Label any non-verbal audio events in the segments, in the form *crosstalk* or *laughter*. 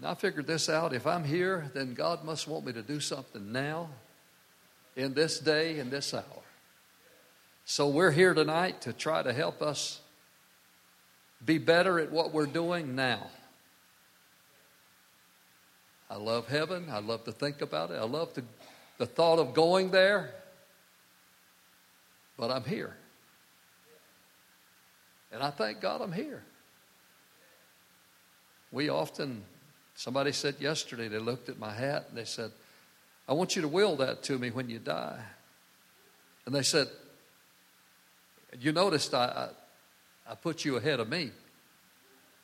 And I figured this out. If I'm here, then God must want me to do something now, in this day, in this hour. So we're here tonight to try to help us be better at what we're doing now. I love heaven. I love to think about it. I love the, the thought of going there. But I'm here. And I thank God I'm here. We often, somebody said yesterday, they looked at my hat and they said, I want you to will that to me when you die. And they said, You noticed I, I, I put you ahead of me.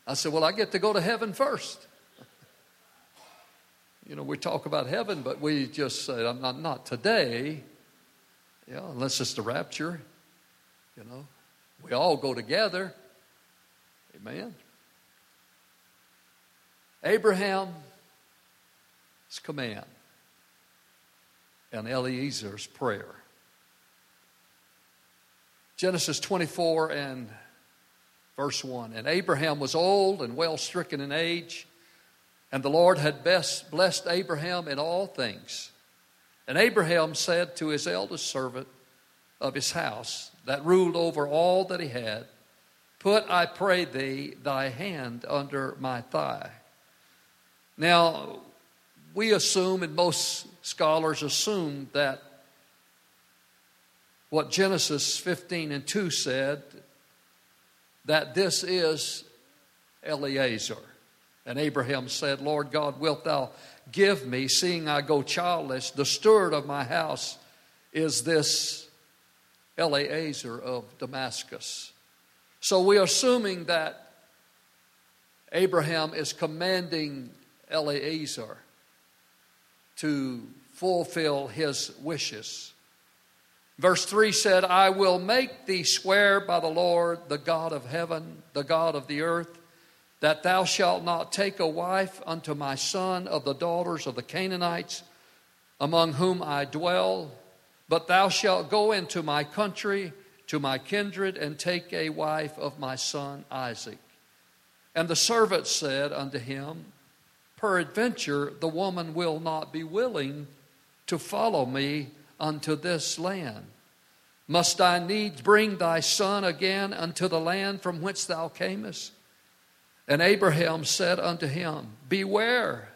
I said, Well, I get to go to heaven first. you know, we talk about heaven, but we just say, I'm not, not today. Yeah, unless it's the rapture. You know, we all go together. Amen. Abraham's command and Eliezer's prayer. Genesis 24 and verse 1. And Abraham was old and well stricken in age, and the Lord had blessed Abraham in all things. And Abraham said to his eldest servant of his house that ruled over all that he had, Put, I pray thee, thy hand under my thigh. Now, we assume, and most scholars assume, that what Genesis 15 and 2 said, that this is Eliezer. And Abraham said, Lord God, wilt thou give me, seeing I go childless, the steward of my house is this Eliezer of Damascus. So we're assuming that Abraham is commanding Eliezer to fulfill his wishes. Verse 3 said, I will make thee swear by the Lord, the God of heaven, the God of the earth, that thou shalt not take a wife unto my son of the daughters of the Canaanites, among whom I dwell, but thou shalt go into my country, to my kindred, and take a wife of my son Isaac. And the servant said unto him, Peradventure the woman will not be willing to follow me unto this land. Must I needs bring thy son again unto the land from whence thou camest? And Abraham said unto him, Beware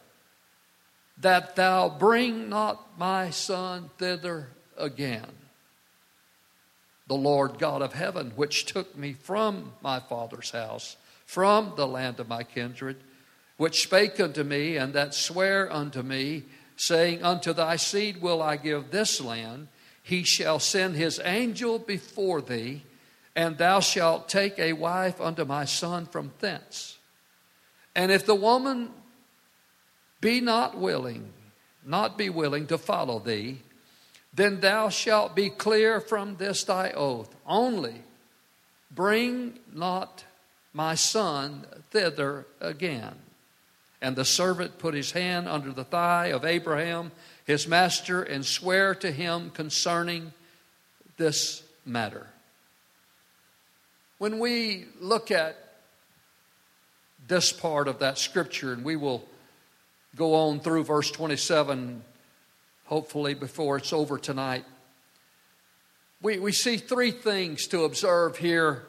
that thou bring not my son thither again. The Lord God of heaven, which took me from my father's house, from the land of my kindred, which spake unto me, and that sware unto me, saying, Unto thy seed will I give this land. He shall send his angel before thee, and thou shalt take a wife unto my son from thence. And if the woman be not willing, not be willing to follow thee, then thou shalt be clear from this thy oath. Only bring not my son thither again. And the servant put his hand under the thigh of Abraham, his master, and sware to him concerning this matter. When we look at this part of that scripture, and we will go on through verse 27, hopefully, before it's over tonight, we, we see three things to observe here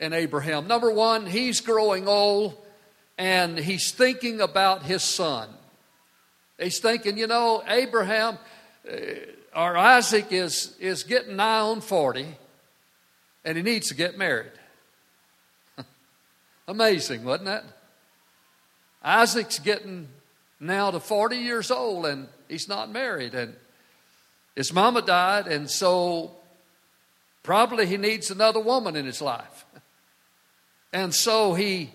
in Abraham. Number one, he's growing old and he's thinking about his son. He's thinking, you know, Abraham uh, or Isaac is, is getting nigh on 40 and he needs to get married. *laughs* Amazing, wasn't that? Isaac's getting now to 40 years old and he's not married. And his mama died, and so probably he needs another woman in his life. *laughs* And so he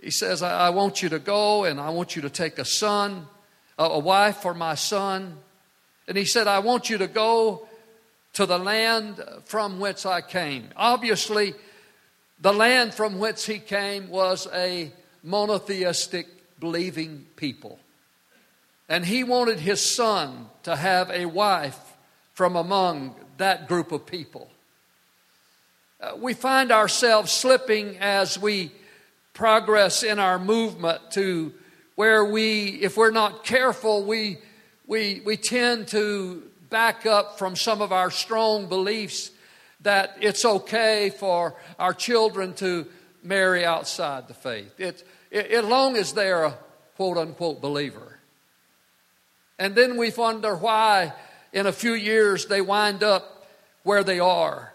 he says, I, I want you to go and I want you to take a son, a, a wife for my son. And he said, I want you to go to the land from whence I came. Obviously, the land from whence he came was a monotheistic believing people. And he wanted his son to have a wife from among that group of people. Uh, we find ourselves slipping as we progress in our movement to where we, if we're not careful, we, we, we tend to back up from some of our strong beliefs that it's okay for our children to marry outside the faith. It, it, as long as they're a quote unquote believer. And then we wonder why in a few years they wind up where they are.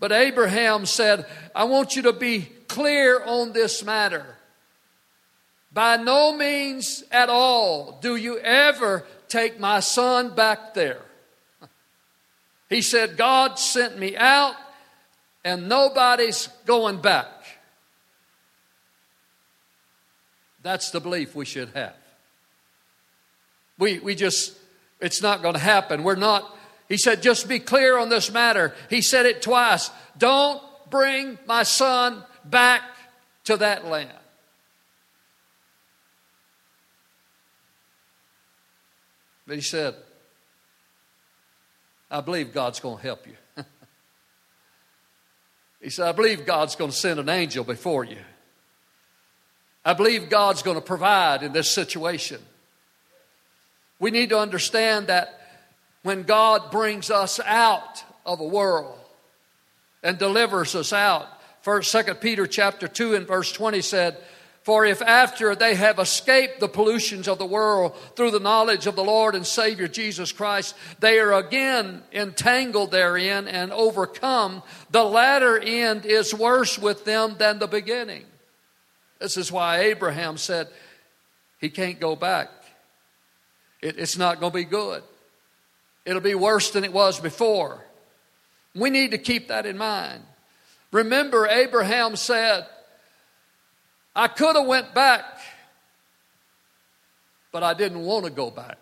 But Abraham said, I want you to be clear on this matter. By no means at all do you ever take my son back there. He said, God sent me out and nobody's going back. That's the belief we should have. We, we just, it's not going to happen. We're not, he said, just be clear on this matter. He said it twice. Don't bring my son back to that land. But he said, I believe God's going to help you. *laughs* he said, I believe God's going to send an angel before you. I believe God's going to provide in this situation. We need to understand that when God brings us out of a world and delivers us out, First, Second Peter chapter two and verse twenty said, for if after they have escaped the pollutions of the world through the knowledge of the Lord and Savior Jesus Christ, they are again entangled therein and overcome, the latter end is worse with them than the beginning. This is why Abraham said he can't go back. It, it's not going to be good. It'll be worse than it was before. We need to keep that in mind. Remember, Abraham said, I could have went back, but I didn't want to go back.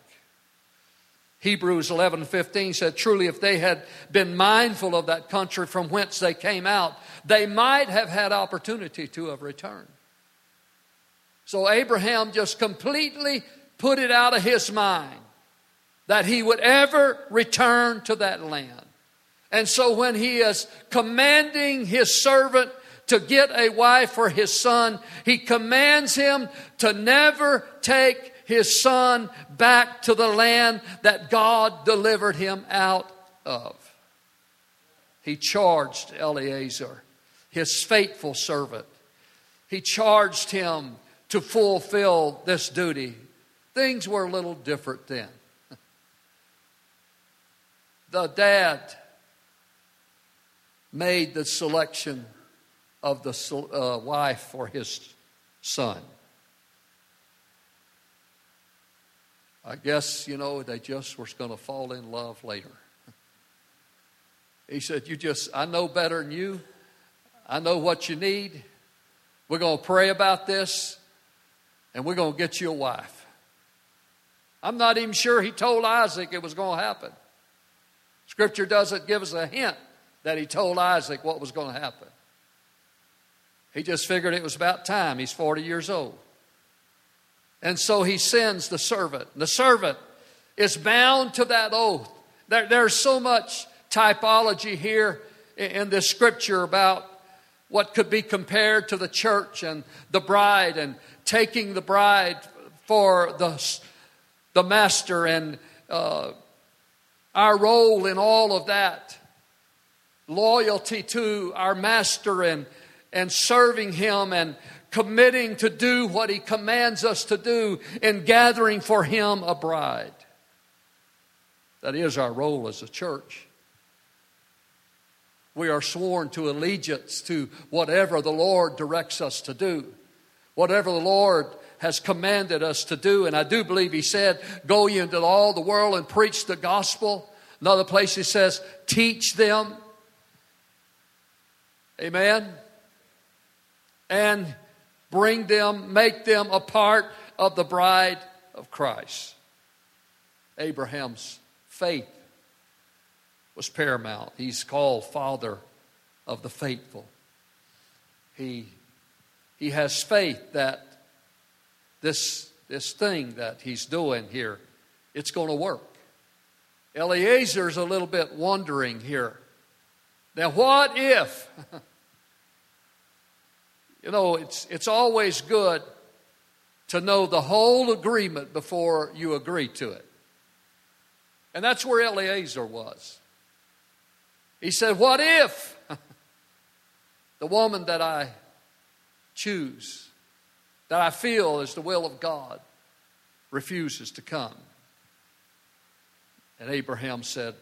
Hebrews 11 15 said, Truly, if they had been mindful of that country from whence they came out, they might have had opportunity to have returned. So Abraham just completely put it out of his mind that he would ever return to that land. And so when he is commanding his servant to get a wife for his son, he commands him to never take his son back to the land that God delivered him out of. He charged Eliezer, his faithful servant, he charged him to fulfill this duty. Things were a little different then. *laughs* The dad made the selection of the uh, wife for his son. I guess, you know, they just were going to fall in love later. He said, You just, I know better than you. I know what you need. We're going to pray about this and we're going to get you a wife. I'm not even sure he told Isaac it was going to happen. Scripture doesn't give us a hint that he told Isaac what was going to happen. He just figured it was about time. He's 40 years old. And so he sends the servant. The servant is bound to that oath. There, there's so much typology here in this scripture about what could be compared to the church and the bride and taking the bride for the, the master and uh, our role in all of that. Loyalty to our master and and serving Him and committing to do what He commands us to do in gathering for Him a bride. That is our role as a church. We are sworn to allegiance to whatever the Lord directs us to do, whatever the Lord has commanded us to do. And I do believe He said, Go ye into all the world and preach the gospel. Another place He says, Teach them. Amen and bring them, make them a part of the bride of Christ. Abraham's faith was paramount. He's called father of the faithful. He, he has faith that this, this thing that he's doing here, it's going to work. Eliezer's a little bit wondering here. Now, what if *laughs* You know, it's, it's always good to know the whole agreement before you agree to it. And that's where Eliezer was. He said, What if *laughs* the woman that I choose, that I feel is the will of God, refuses to come? And Abraham said,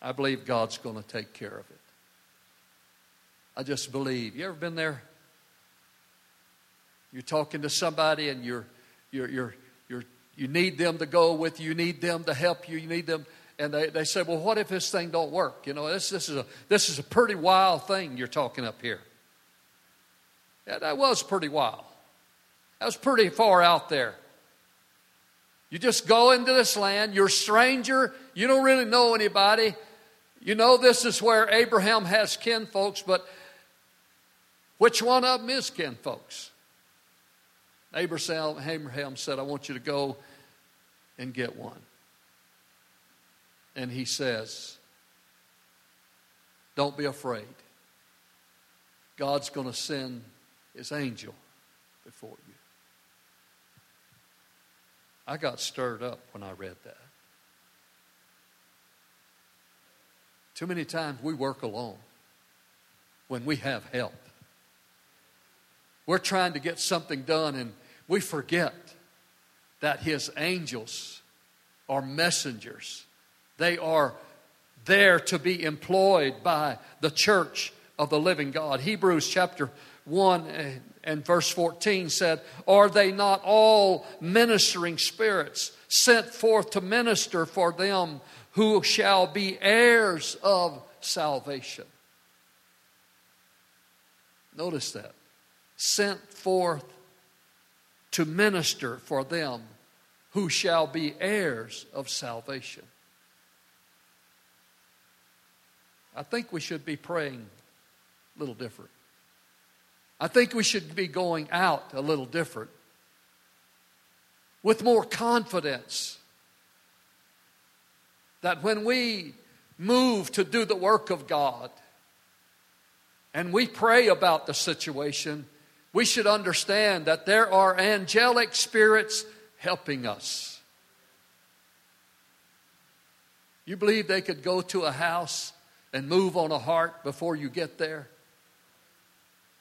I believe God's going to take care of it. I just believe. You ever been there? You're talking to somebody and you're, you're, you're, you're, you need them to go with you, you need them to help you, you need them. And they, they say, well, what if this thing don't work? You know, this, this, is a, this is a pretty wild thing you're talking up here. Yeah, that was pretty wild. That was pretty far out there. You just go into this land, you're a stranger, you don't really know anybody. You know this is where Abraham has kin folks, but which one of them is kin folks? Abraham said, I want you to go and get one. And he says, Don't be afraid. God's going to send his angel before you. I got stirred up when I read that. Too many times we work alone when we have help. We're trying to get something done and we forget that His angels are messengers. They are there to be employed by the church of the living God. Hebrews chapter 1 and verse 14 said, Are they not all ministering spirits sent forth to minister for them who shall be heirs of salvation? Notice that. Sent forth to minister for them who shall be heirs of salvation. I think we should be praying a little different. I think we should be going out a little different with more confidence that when we move to do the work of God and we pray about the situation, we should understand that there are angelic spirits helping us. You believe they could go to a house and move on a heart before you get there?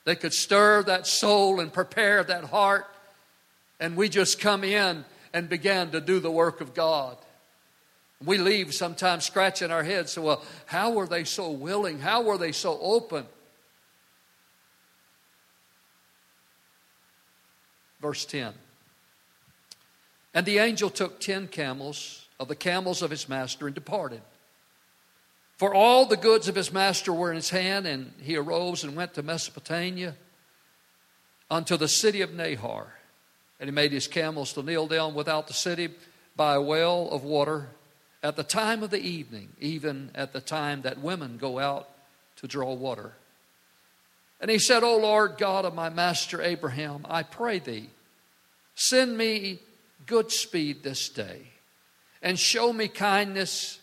They could stir that soul and prepare that heart, and we just come in and begin to do the work of God. We leave sometimes scratching our heads. So, well, how were they so willing? How were they so open? Verse 10. And the angel took ten camels of the camels of his master and departed. For all the goods of his master were in his hand, and he arose and went to Mesopotamia unto the city of Nahor. And he made his camels to kneel down without the city by a well of water at the time of the evening, even at the time that women go out to draw water. And he said, O Lord God of my master Abraham, I pray thee, send me good speed this day, and show me kindness,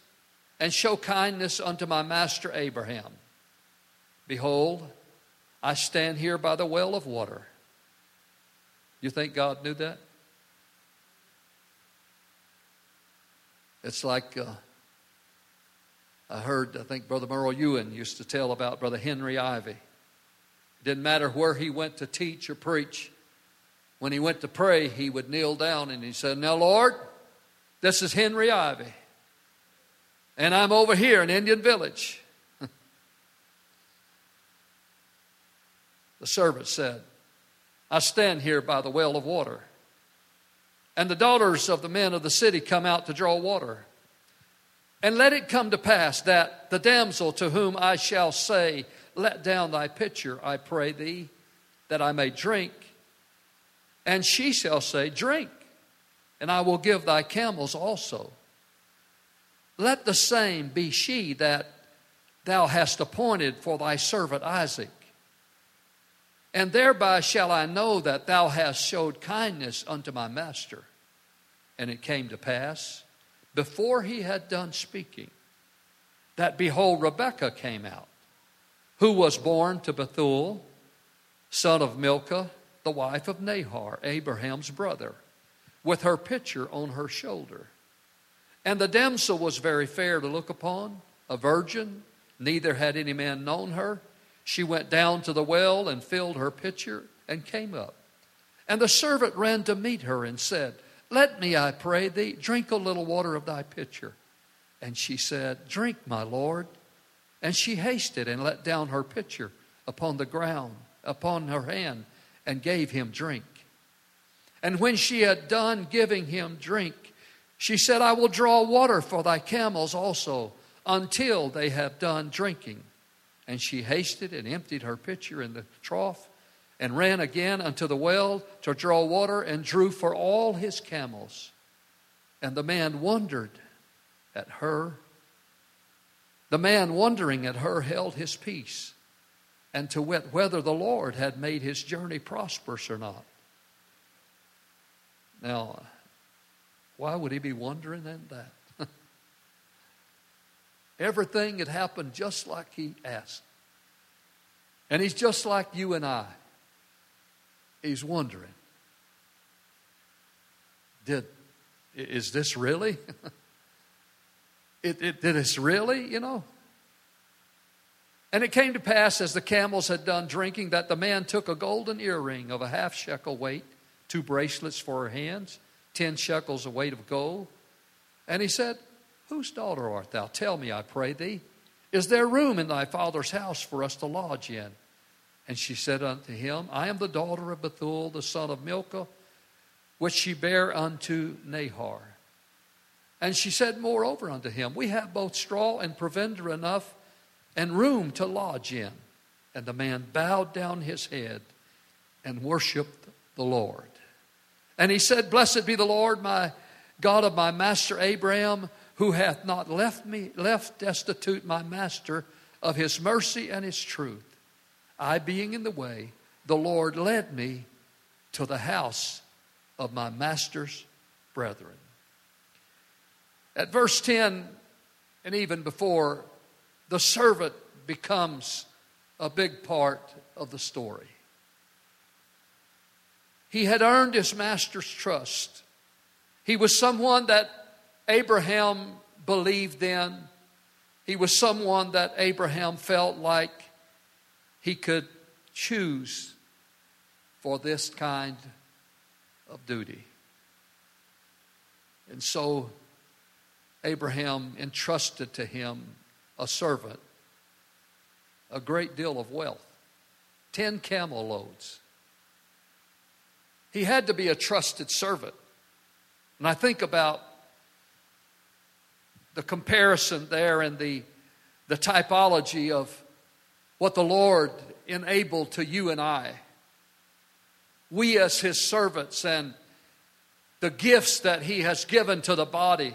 and show kindness unto my master Abraham. Behold, I stand here by the well of water. You think God knew that? It's like uh, I heard, I think Brother Merle Ewan used to tell about Brother Henry Ivy. Didn't matter where he went to teach or preach. When he went to pray, he would kneel down and he said, Now, Lord, this is Henry Ivy. And I'm over here in Indian Village. *laughs* the servant said, I stand here by the well of water. And the daughters of the men of the city come out to draw water. And let it come to pass that the damsel to whom I shall say, let down thy pitcher, I pray thee, that I may drink. And she shall say, Drink, and I will give thy camels also. Let the same be she that thou hast appointed for thy servant Isaac. And thereby shall I know that thou hast showed kindness unto my master. And it came to pass, before he had done speaking, that behold, Rebekah came out who was born to Bethuel, son of Milcah, the wife of Nahor, Abraham's brother, with her pitcher on her shoulder. And the damsel was very fair to look upon, a virgin, neither had any man known her. She went down to the well and filled her pitcher and came up. And the servant ran to meet her and said, Let me, I pray thee, drink a little water of thy pitcher. And she said, Drink, my Lord. And she hasted and let down her pitcher upon the ground, upon her hand, and gave him drink. And when she had done giving him drink, she said, I will draw water for thy camels also until they have done drinking. And she hasted and emptied her pitcher in the trough and ran again unto the well to draw water and drew for all his camels. And the man wondered at her. The man wondering at her held his peace and to wit whether the Lord had made his journey prosperous or not. Now, why would he be wondering at that? *laughs* Everything had happened just like he asked. And he's just like you and I. He's wondering, did is this really? *laughs* it, it, did this really, you know? And it came to pass, as the camels had done drinking, that the man took a golden earring of a half shekel weight, two bracelets for her hands, ten shekels of weight of gold. And he said, Whose daughter art thou? Tell me, I pray thee. Is there room in thy father's house for us to lodge in? And she said unto him, I am the daughter of Bethuel, the son of Milcah, which she bare unto Nahor. And she said moreover unto him, We have both straw and provender enough and room to lodge in. And the man bowed down his head and worshiped the Lord. And he said, Blessed be the Lord, my God of my master Abraham, who hath not left me left destitute my master of his mercy and his truth. I being in the way, the Lord led me to the house of my master's brethren. At verse 10, and even before, the servant becomes a big part of the story. He had earned his master's trust. He was someone that Abraham believed in. He was someone that Abraham felt like he could choose for this kind of duty. And so Abraham entrusted to him a servant, a great deal of wealth, 10 camel loads. He had to be a trusted servant. And I think about the comparison there and the, the typology of what the Lord enabled to you and I. We, as His servants, and the gifts that He has given to the body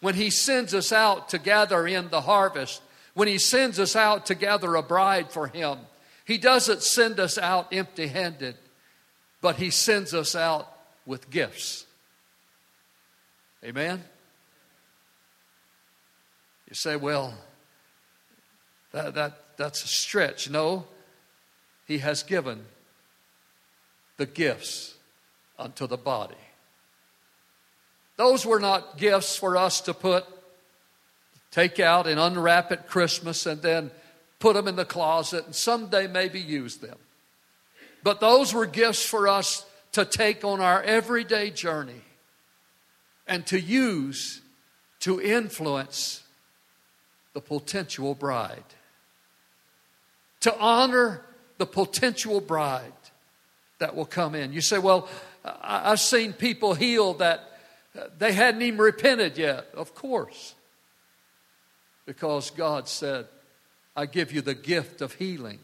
when He sends us out to gather in the harvest, when He sends us out to gather a bride for Him, He doesn't send us out empty handed, but He sends us out with gifts. Amen? You say, well, that, that, that's a stretch. No, He has given the gifts unto the body. Those were not gifts for us to put, take out and unwrap at Christmas and then put them in the closet and someday maybe use them. But those were gifts for us to take on our everyday journey and to use to influence the potential bride. To honor the potential bride that will come in. You say, Well, I've seen people heal that they hadn't even repented yet. Of course. Because God said, I give you the gift of healing.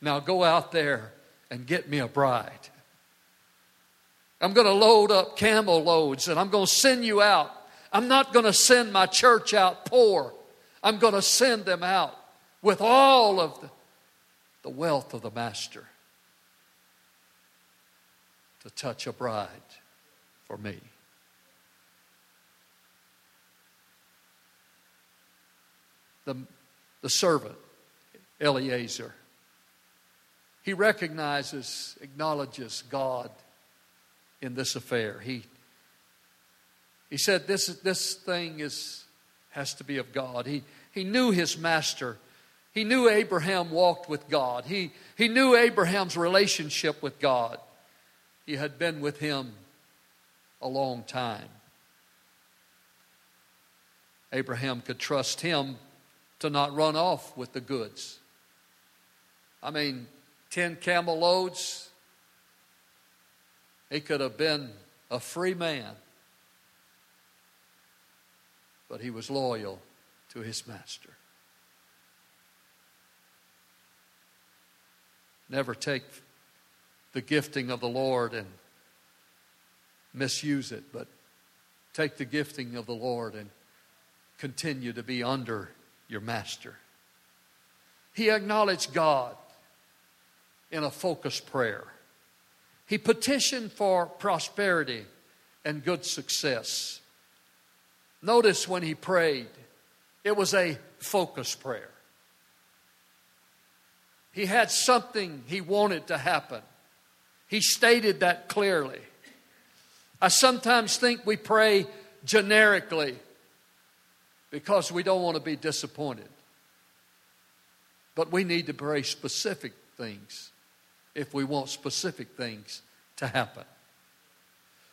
Now go out there and get me a bride. I'm going to load up camel loads and I'm going to send you out. I'm not going to send my church out poor. I'm going to send them out with all of the, the wealth of the Master to touch a bride for me. The, the servant, Eliezer. he recognizes, acknowledges God in this affair. He, he said, this, this thing is, has to be of God. He, he knew his master. He knew Abraham walked with God. He, he knew Abraham's relationship with God. He had been with him a long time. Abraham could trust him to not run off with the goods. I mean, 10 camel loads, he could have been a free man. But he was loyal to his master. Never take the gifting of the Lord and misuse it, but take the gifting of the Lord and continue to be under your master. He acknowledged God in a focused prayer. He petitioned for prosperity and good success. Notice when he prayed, it was a focused prayer. He had something he wanted to happen. He stated that clearly. I sometimes think we pray generically because we don't want to be disappointed. But we need to pray specific things if we want specific things to happen.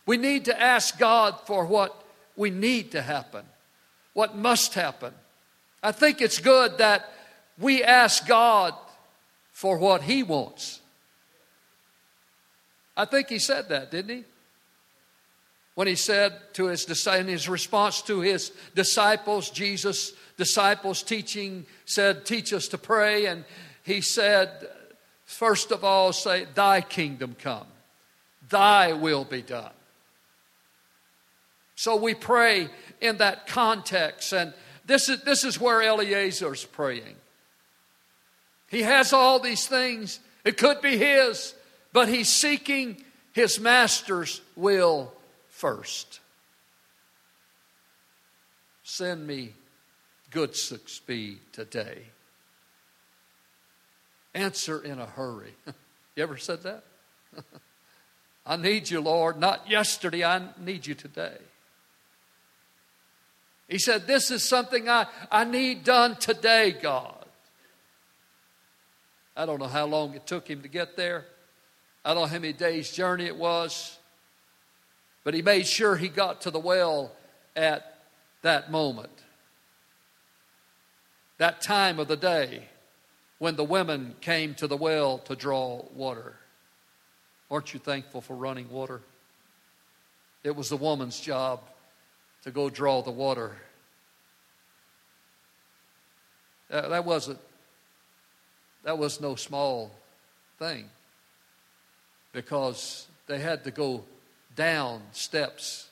We need to ask God for what we need to happen, what must happen. I think it's good that we ask God for what He wants. I think He said that, didn't He? When he said to his in his response to his disciples, Jesus' disciples teaching said, "Teach us to pray," and he said, first of all, say, "Thy kingdom come, Thy will be done." So we pray in that context, and this is this is where Eliezer's praying. He has all these things; it could be his, but he's seeking his master's will first. Send me good speed today. Answer in a hurry. *laughs* you ever said that? *laughs* I need you, Lord. Not yesterday, I need you today. He said, This is something I, I need done today, God. I don't know how long it took him to get there. I don't know how many days' journey it was. But he made sure he got to the well at that moment. That time of the day when the women came to the well to draw water. Aren't you thankful for running water? It was the woman's job to go draw the water. That wasn't, that was no small thing because they had to go down steps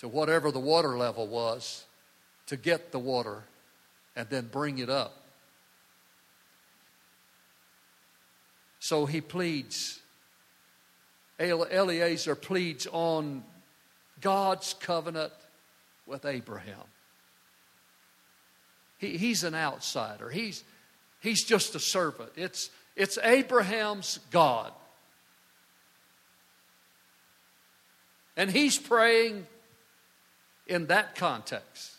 to whatever the water level was to get the water and then bring it up. So he pleads, Eliezer pleads on God's covenant with Abraham. He, he's an outsider, he's, he's just a servant. It's, it's Abraham's God. And he's praying in that context.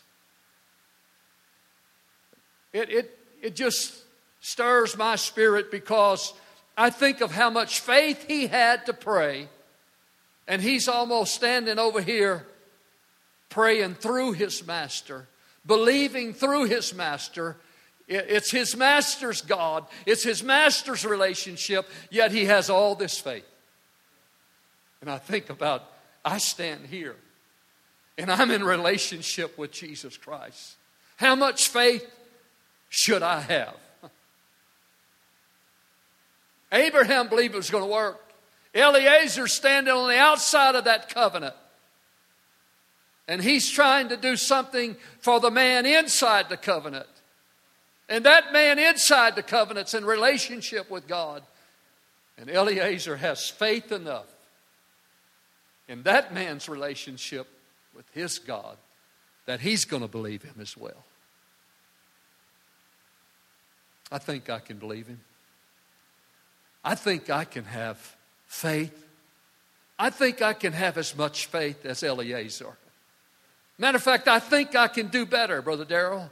It, it, it just stirs my spirit because I think of how much faith he had to pray, and he's almost standing over here praying through his master, believing through his master. It's his master's God, it's his master's relationship, yet he has all this faith. And I think about I stand here and I'm in relationship with Jesus Christ. How much faith should I have? Abraham believed it was going to work. Eliezer standing on the outside of that covenant. And he's trying to do something for the man inside the covenant. And that man inside the covenant's in relationship with God. And Eliezer has faith enough in that man's relationship with his God that he's going to believe him as well. I think I can believe him. I think I can have faith. I think I can have as much faith as Eliezer. Matter of fact, I think I can do better, Brother Darrell,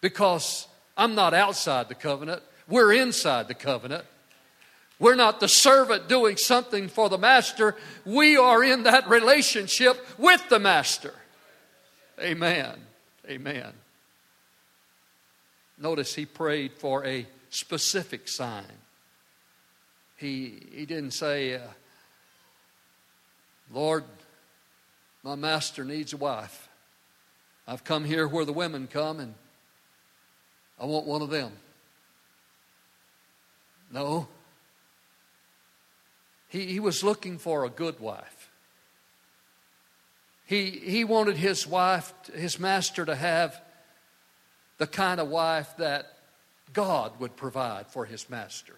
because I'm not outside the covenant. We're inside the covenant. We're not the servant doing something for the master. We are in that relationship with the master. Amen. Amen. Notice he prayed for a specific sign. He, he didn't say, uh, Lord, my master needs a wife. I've come here where the women come and I want one of them. No. He, he was looking for a good wife. He, he wanted his wife, his master, to have the kind of wife that God would provide for his master.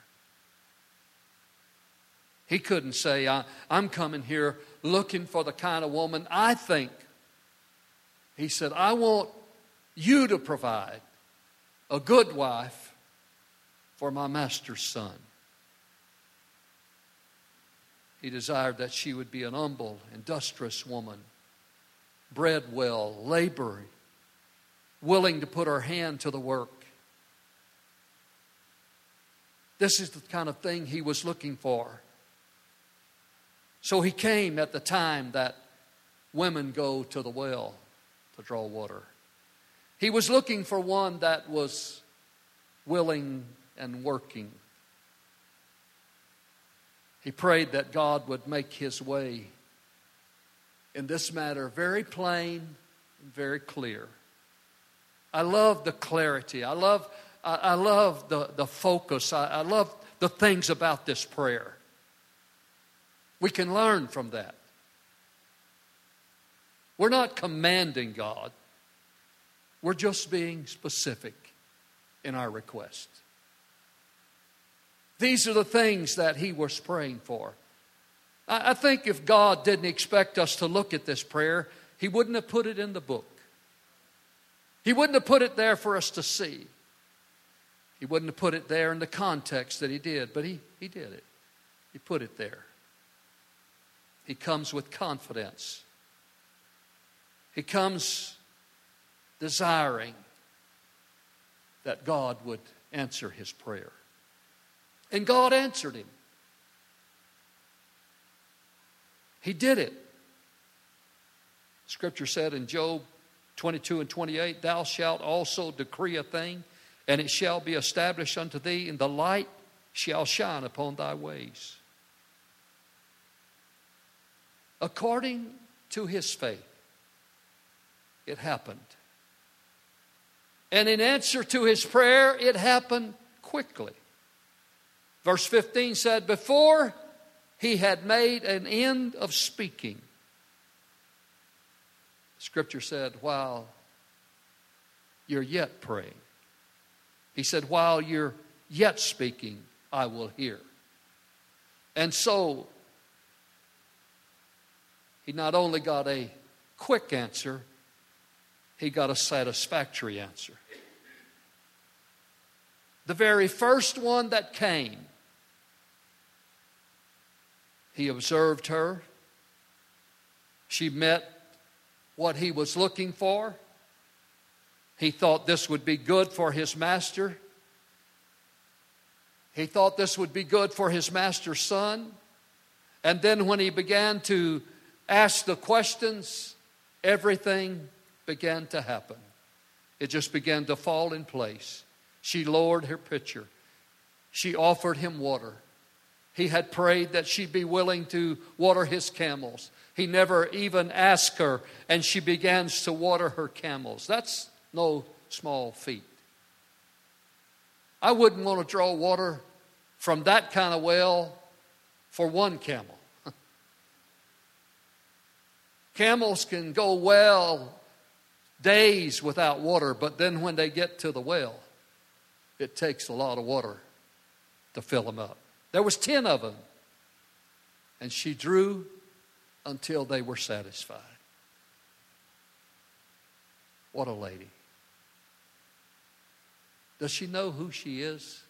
He couldn't say, I'm coming here looking for the kind of woman I think. He said, I want you to provide a good wife for my master's son. He desired that she would be an humble, industrious woman, bred well, laboring, willing to put her hand to the work. This is the kind of thing he was looking for. So he came at the time that women go to the well to draw water. He was looking for one that was willing and working. He prayed that God would make his way in this matter very plain and very clear. I love the clarity. I love, I, I love the, the focus. I, I love the things about this prayer. We can learn from that. We're not commanding God, we're just being specific in our request. These are the things that he was praying for. I think if God didn't expect us to look at this prayer, he wouldn't have put it in the book. He wouldn't have put it there for us to see. He wouldn't have put it there in the context that he did, but he, he did it. He put it there. He comes with confidence. He comes desiring that God would answer his prayer. And God answered him. He did it. Scripture said in Job 22 and 28 Thou shalt also decree a thing, and it shall be established unto thee, and the light shall shine upon thy ways. According to his faith, it happened. And in answer to his prayer, it happened quickly. Verse 15 said, Before he had made an end of speaking, Scripture said, While you're yet praying, he said, While you're yet speaking, I will hear. And so, he not only got a quick answer, he got a satisfactory answer. The very first one that came he observed her. She met what he was looking for. He thought this would be good for his master. He thought this would be good for his master's son. And then when he began to ask the questions, everything began to happen. It just began to fall in place. She lowered her pitcher. She offered him water. He had prayed that she'd be willing to water his camels. He never even asked her, and she begins to water her camels. That's no small feat. I wouldn't want to draw water from that kind of well for one camel. *laughs* Camels can go well days without water, but then when they get to the well, it takes a lot of water to fill them up. There was 10 of them. And she drew until they were satisfied. What a lady. Does she know who she is?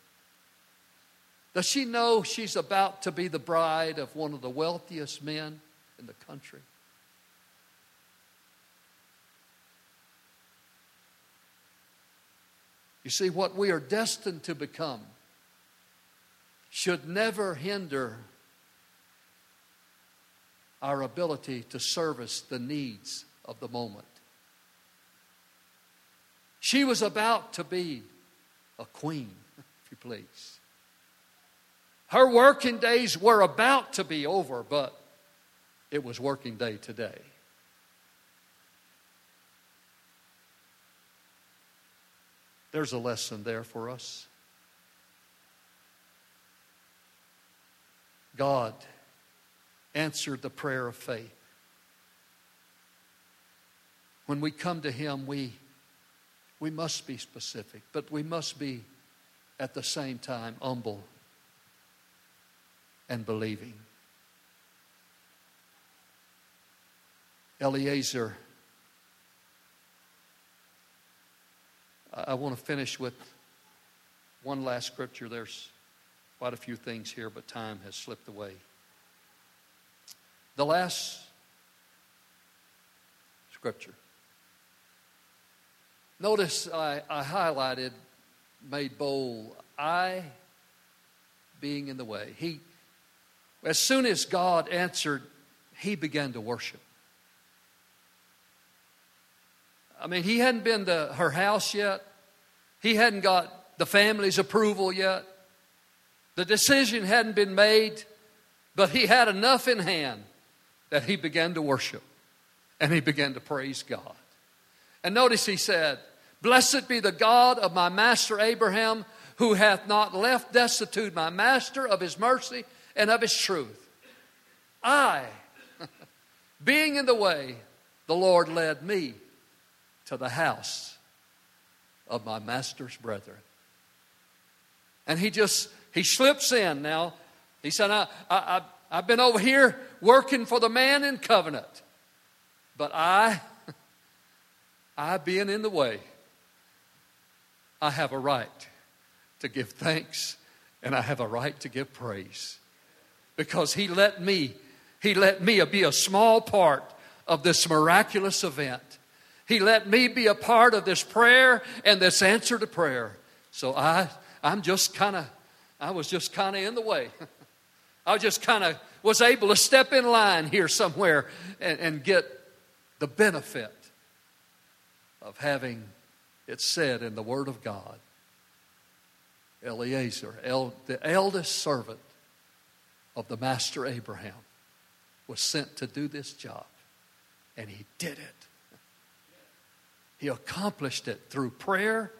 Does she know she's about to be the bride of one of the wealthiest men in the country? You see, what we are destined to become should never hinder our ability to service the needs of the moment. She was about to be a queen, *laughs* if you please. Her working days were about to be over, but it was working day today. There's a lesson there for us. God answered the prayer of faith. When we come to Him, we, we must be specific, but we must be at the same time humble and believing. Eliezer, I want to finish with one last scripture. There's quite a few things here, but time has slipped away. The last scripture. Notice I, I highlighted, made bold, I being in the way. He, as soon as God answered, he began to worship. I mean, he hadn't been to her house yet. He hadn't got the family's approval yet. The decision hadn't been made, but he had enough in hand that he began to worship and he began to praise God. And notice he said, Blessed be the God of my master Abraham, who hath not left destitute my master of his mercy and of his truth. I, *laughs* being in the way, the Lord led me to the house of my master's brethren. And he just, he slips in now. He said, I, I, I've been over here working for the man in covenant, but I, *laughs* I being in the way, I have a right to give thanks and I have a right to give praise because he let me he let me be a small part of this miraculous event he let me be a part of this prayer and this answer to prayer so i i'm just kind of i was just kind of in the way *laughs* i just kind of was able to step in line here somewhere and, and get the benefit of having it said in the word of god Eliezer, el, the eldest servant of the master Abraham, was sent to do this job. And he did it. He accomplished it through prayer,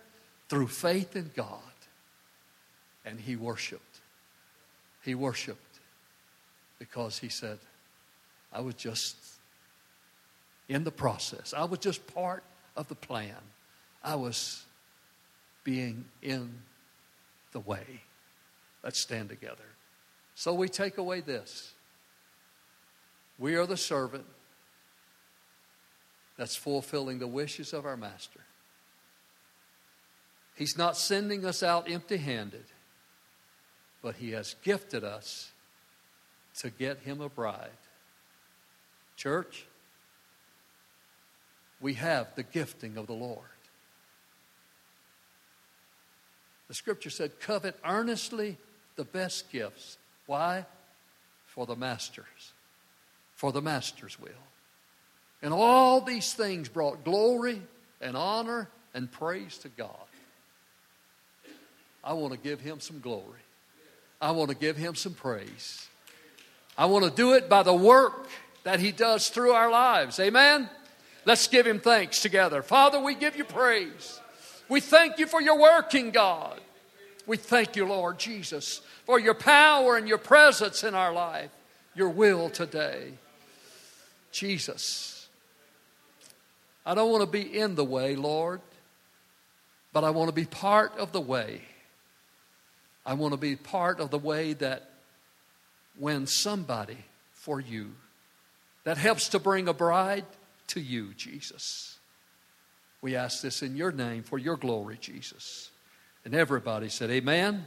through faith in God. And he worshiped. He worshiped because he said, I was just in the process. I was just part of the plan. I was being in the way. Let's stand together. So we take away this. We are the servant that's fulfilling the wishes of our master. He's not sending us out empty handed, but He has gifted us to get Him a bride. Church, we have the gifting of the Lord. The scripture said, covet earnestly the best gifts. Why? For the masters. For the master's will. And all these things brought glory and honor and praise to God. I want to give him some glory. I want to give him some praise. I want to do it by the work that he does through our lives. Amen? Let's give him thanks together. Father, we give you praise. We thank you for your working, God. We thank you, Lord Jesus, for your power and your presence in our life, your will today. Jesus, I don't want to be in the way, Lord, but I want to be part of the way. I want to be part of the way that when somebody for you that helps to bring a bride to you, Jesus. We ask this in your name for your glory, Jesus. And everybody said, Amen.